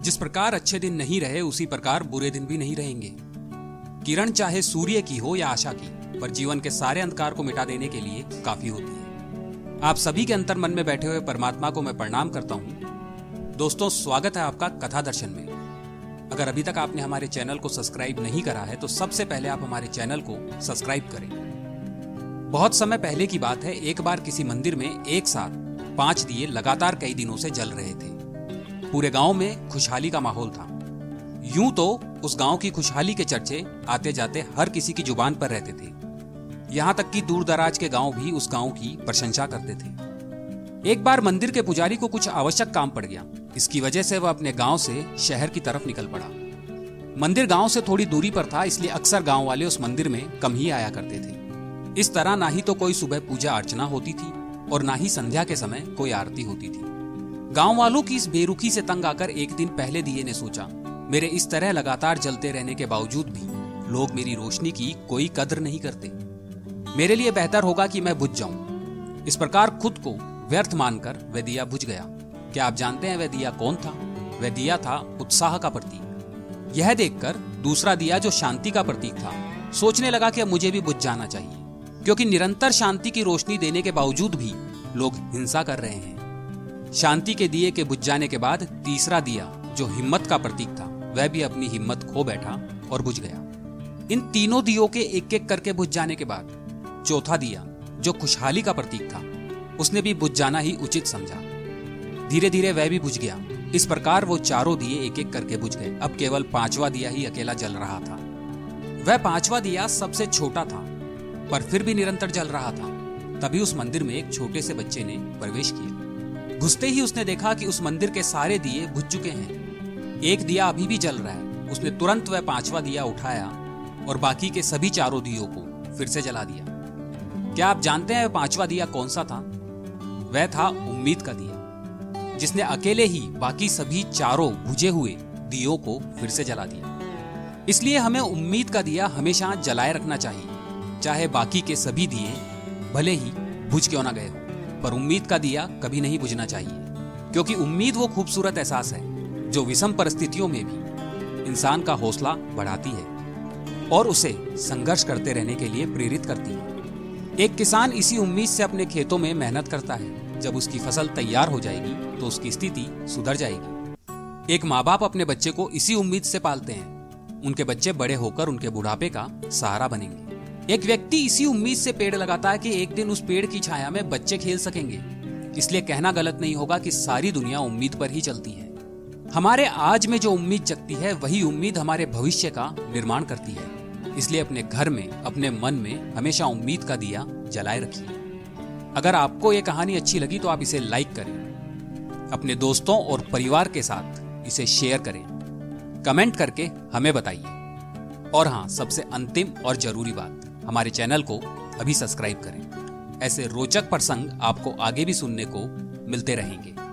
जिस प्रकार अच्छे दिन नहीं रहे, उसी प्रकार बुरे दिन भी नहीं रहेंगे। किरण चाहे सूर्य की हो या आशा की, पर जीवन के सारे अंधकार को मिटा देने के लिए काफ़ी होती है। आप सभी के अंतर मन में बैठे हुए परमात्मा को मैं प्रणाम करता हूँ। दोस्तों, स्वागत है आपका कथा दर्शन में। अगर अभी तक आपने हमारे चैनल को सब्सक्राइब नहीं करा है तो सबसे पहले आप हमारे चैनल को सब्सक्राइब करें। बहुत समय पहले की बात है, एक बार किसी मंदिर में एक साथ पाँच दिए लगातार कई दिनों से जल रहे थे। पूरे गाँव में खुशहाली का माहौल था। यूँ तो उस गाँव की खुशहाली के चर्चे आते जाते हर किसी की ज़ुबान पर रहते थे। यहाँ तक कि दूर दराज के गाँव भी उस गाँव की प्रशंसा करते थे। एक बार मंदिर के पुजारी को कुछ आवश्यक काम पड़ गया। इसकी वजह से वह अपने गाँव से शहर की तरफ़ निकल पड़ा। मंदिर गाँव से थोड़ी दूरी पर था, इसलिए अक्सर गाँव वाले उस मंदिर में कम ही आया करते थे। इस तरह ना ही तो कोई सुबह पूजा अर्चना होती थी और ना ही संध्या के समय कोई आरती होती थी। गाँव वालों की इस बेरुखी से तंग आकर एक दिन पहले दिए ने सोचा, मेरे इस तरह लगातार जलते रहने के बावजूद भी लोग मेरी रोशनी की कोई कदर नहीं करते। मेरे लिए बेहतर होगा कि मैं बुझ जाऊँ। इस प्रकार खुद को व्यर्थ मानकर वह दिया बुझ गया। क्या आप जानते हैं वह दिया कौन था? वह दिया था उत्साह का प्रतीक। यह देखकर दूसरा दिया जो शांति का प्रतीक था, सोचने लगा कि मुझे भी बुझ जाना चाहिए, क्योंकि निरंतर शांति की रोशनी देने के बावजूद भी लोग हिंसा कर रहे हैं। शांति के दिए के बुझ जाने के बाद तीसरा दिया, जो हिम्मत का प्रतीक था, वह भी अपनी हिम्मत खो बैठा और बुझ गया। इन तीनों दियो के एक एक करके बुझ जाने के बाद, चौथा दिया, जो खुशहाली का प्रतीक था, उसने भी बुझ जाना ही उचित समझा। धीरे धीरे वह भी बुझ गया। इस प्रकार वो चारों दिए एक एक करके बुझ गए। अब केवल पांचवा दिया ही अकेला जल रहा था। वह पांचवा दिया सबसे छोटा था, पर फिर भी निरंतर जल रहा था। तभी उस मंदिर में एक छोटे से बच्चे ने प्रवेश किया। घुसते ही उसने देखा कि उस मंदिर के सारे दिए बुझ चुके हैं। एक दिया अभी भी जल रहा है। उसने तुरंत वह पांचवा दिया उठाया और बाकी के सभी चारों दियों को फिर से जला दिया। क्या आप जानते हैं वह पांचवा दिया कौन सा था? वह था उम्मीद का दिया, जिसने अकेले ही बाकी सभी चारों बुझे हुए दियो को फिर से जला दिया। इसलिए हमें उम्मीद का दिया हमेशा जलाए रखना चाहिए, चाहे बाकी के सभी दिए भले ही बुझ क्यों ना गए हो। पर उम्मीद का दिया कभी नहीं बुझना चाहिए। क्योंकि उम्मीद वो खूबसूरत एहसास है, जो विषम परिस्थितियों में भी इंसान का हौसला बढ़ाती है और उसे संघर्ष करते रहने के लिए प्रेरित करती है। एक किसान इसी उम्मीद से अपने खेतों में मेहनत करता है। जब उसकी फ़सल तैयार हो जाएगी तो उसकी स्थिति सुधर जाएगी। एक माँ बाप अपने बच्चे को इसी उम्मीद से पालते हैं। उनके बच्चे बड़े होकर उनके बुढ़ापे का सहारा बनेंगे। एक व्यक्ति इसी उम्मीद से पेड़ लगाता है कि एक दिन उस पेड़ की छाया में बच्चे खेल सकेंगे। इसलिए कहना गलत नहीं होगा कि सारी दुनिया उम्मीद पर ही चलती है। हमारे आज में जो उम्मीद जगती है, वही उम्मीद हमारे भविष्य का निर्माण करती है। इसलिए अपने घर में, अपने मन में हमेशा उम्मीद का दिया जलाए रखिए। अगर आपको ये कहानी अच्छी लगी तो आप इसे लाइक करें। अपने दोस्तों और परिवार के साथ इसे शेयर करें। कमेंट करके हमें बताइए। और हाँ सबसे अंतिम और ज़रूरी बात। हमारे चैनल को अभी सब्सक्राइब करें। ऐसे रोचक प्रसंग आपको आगे भी सुनने को मिलते रहेंगे।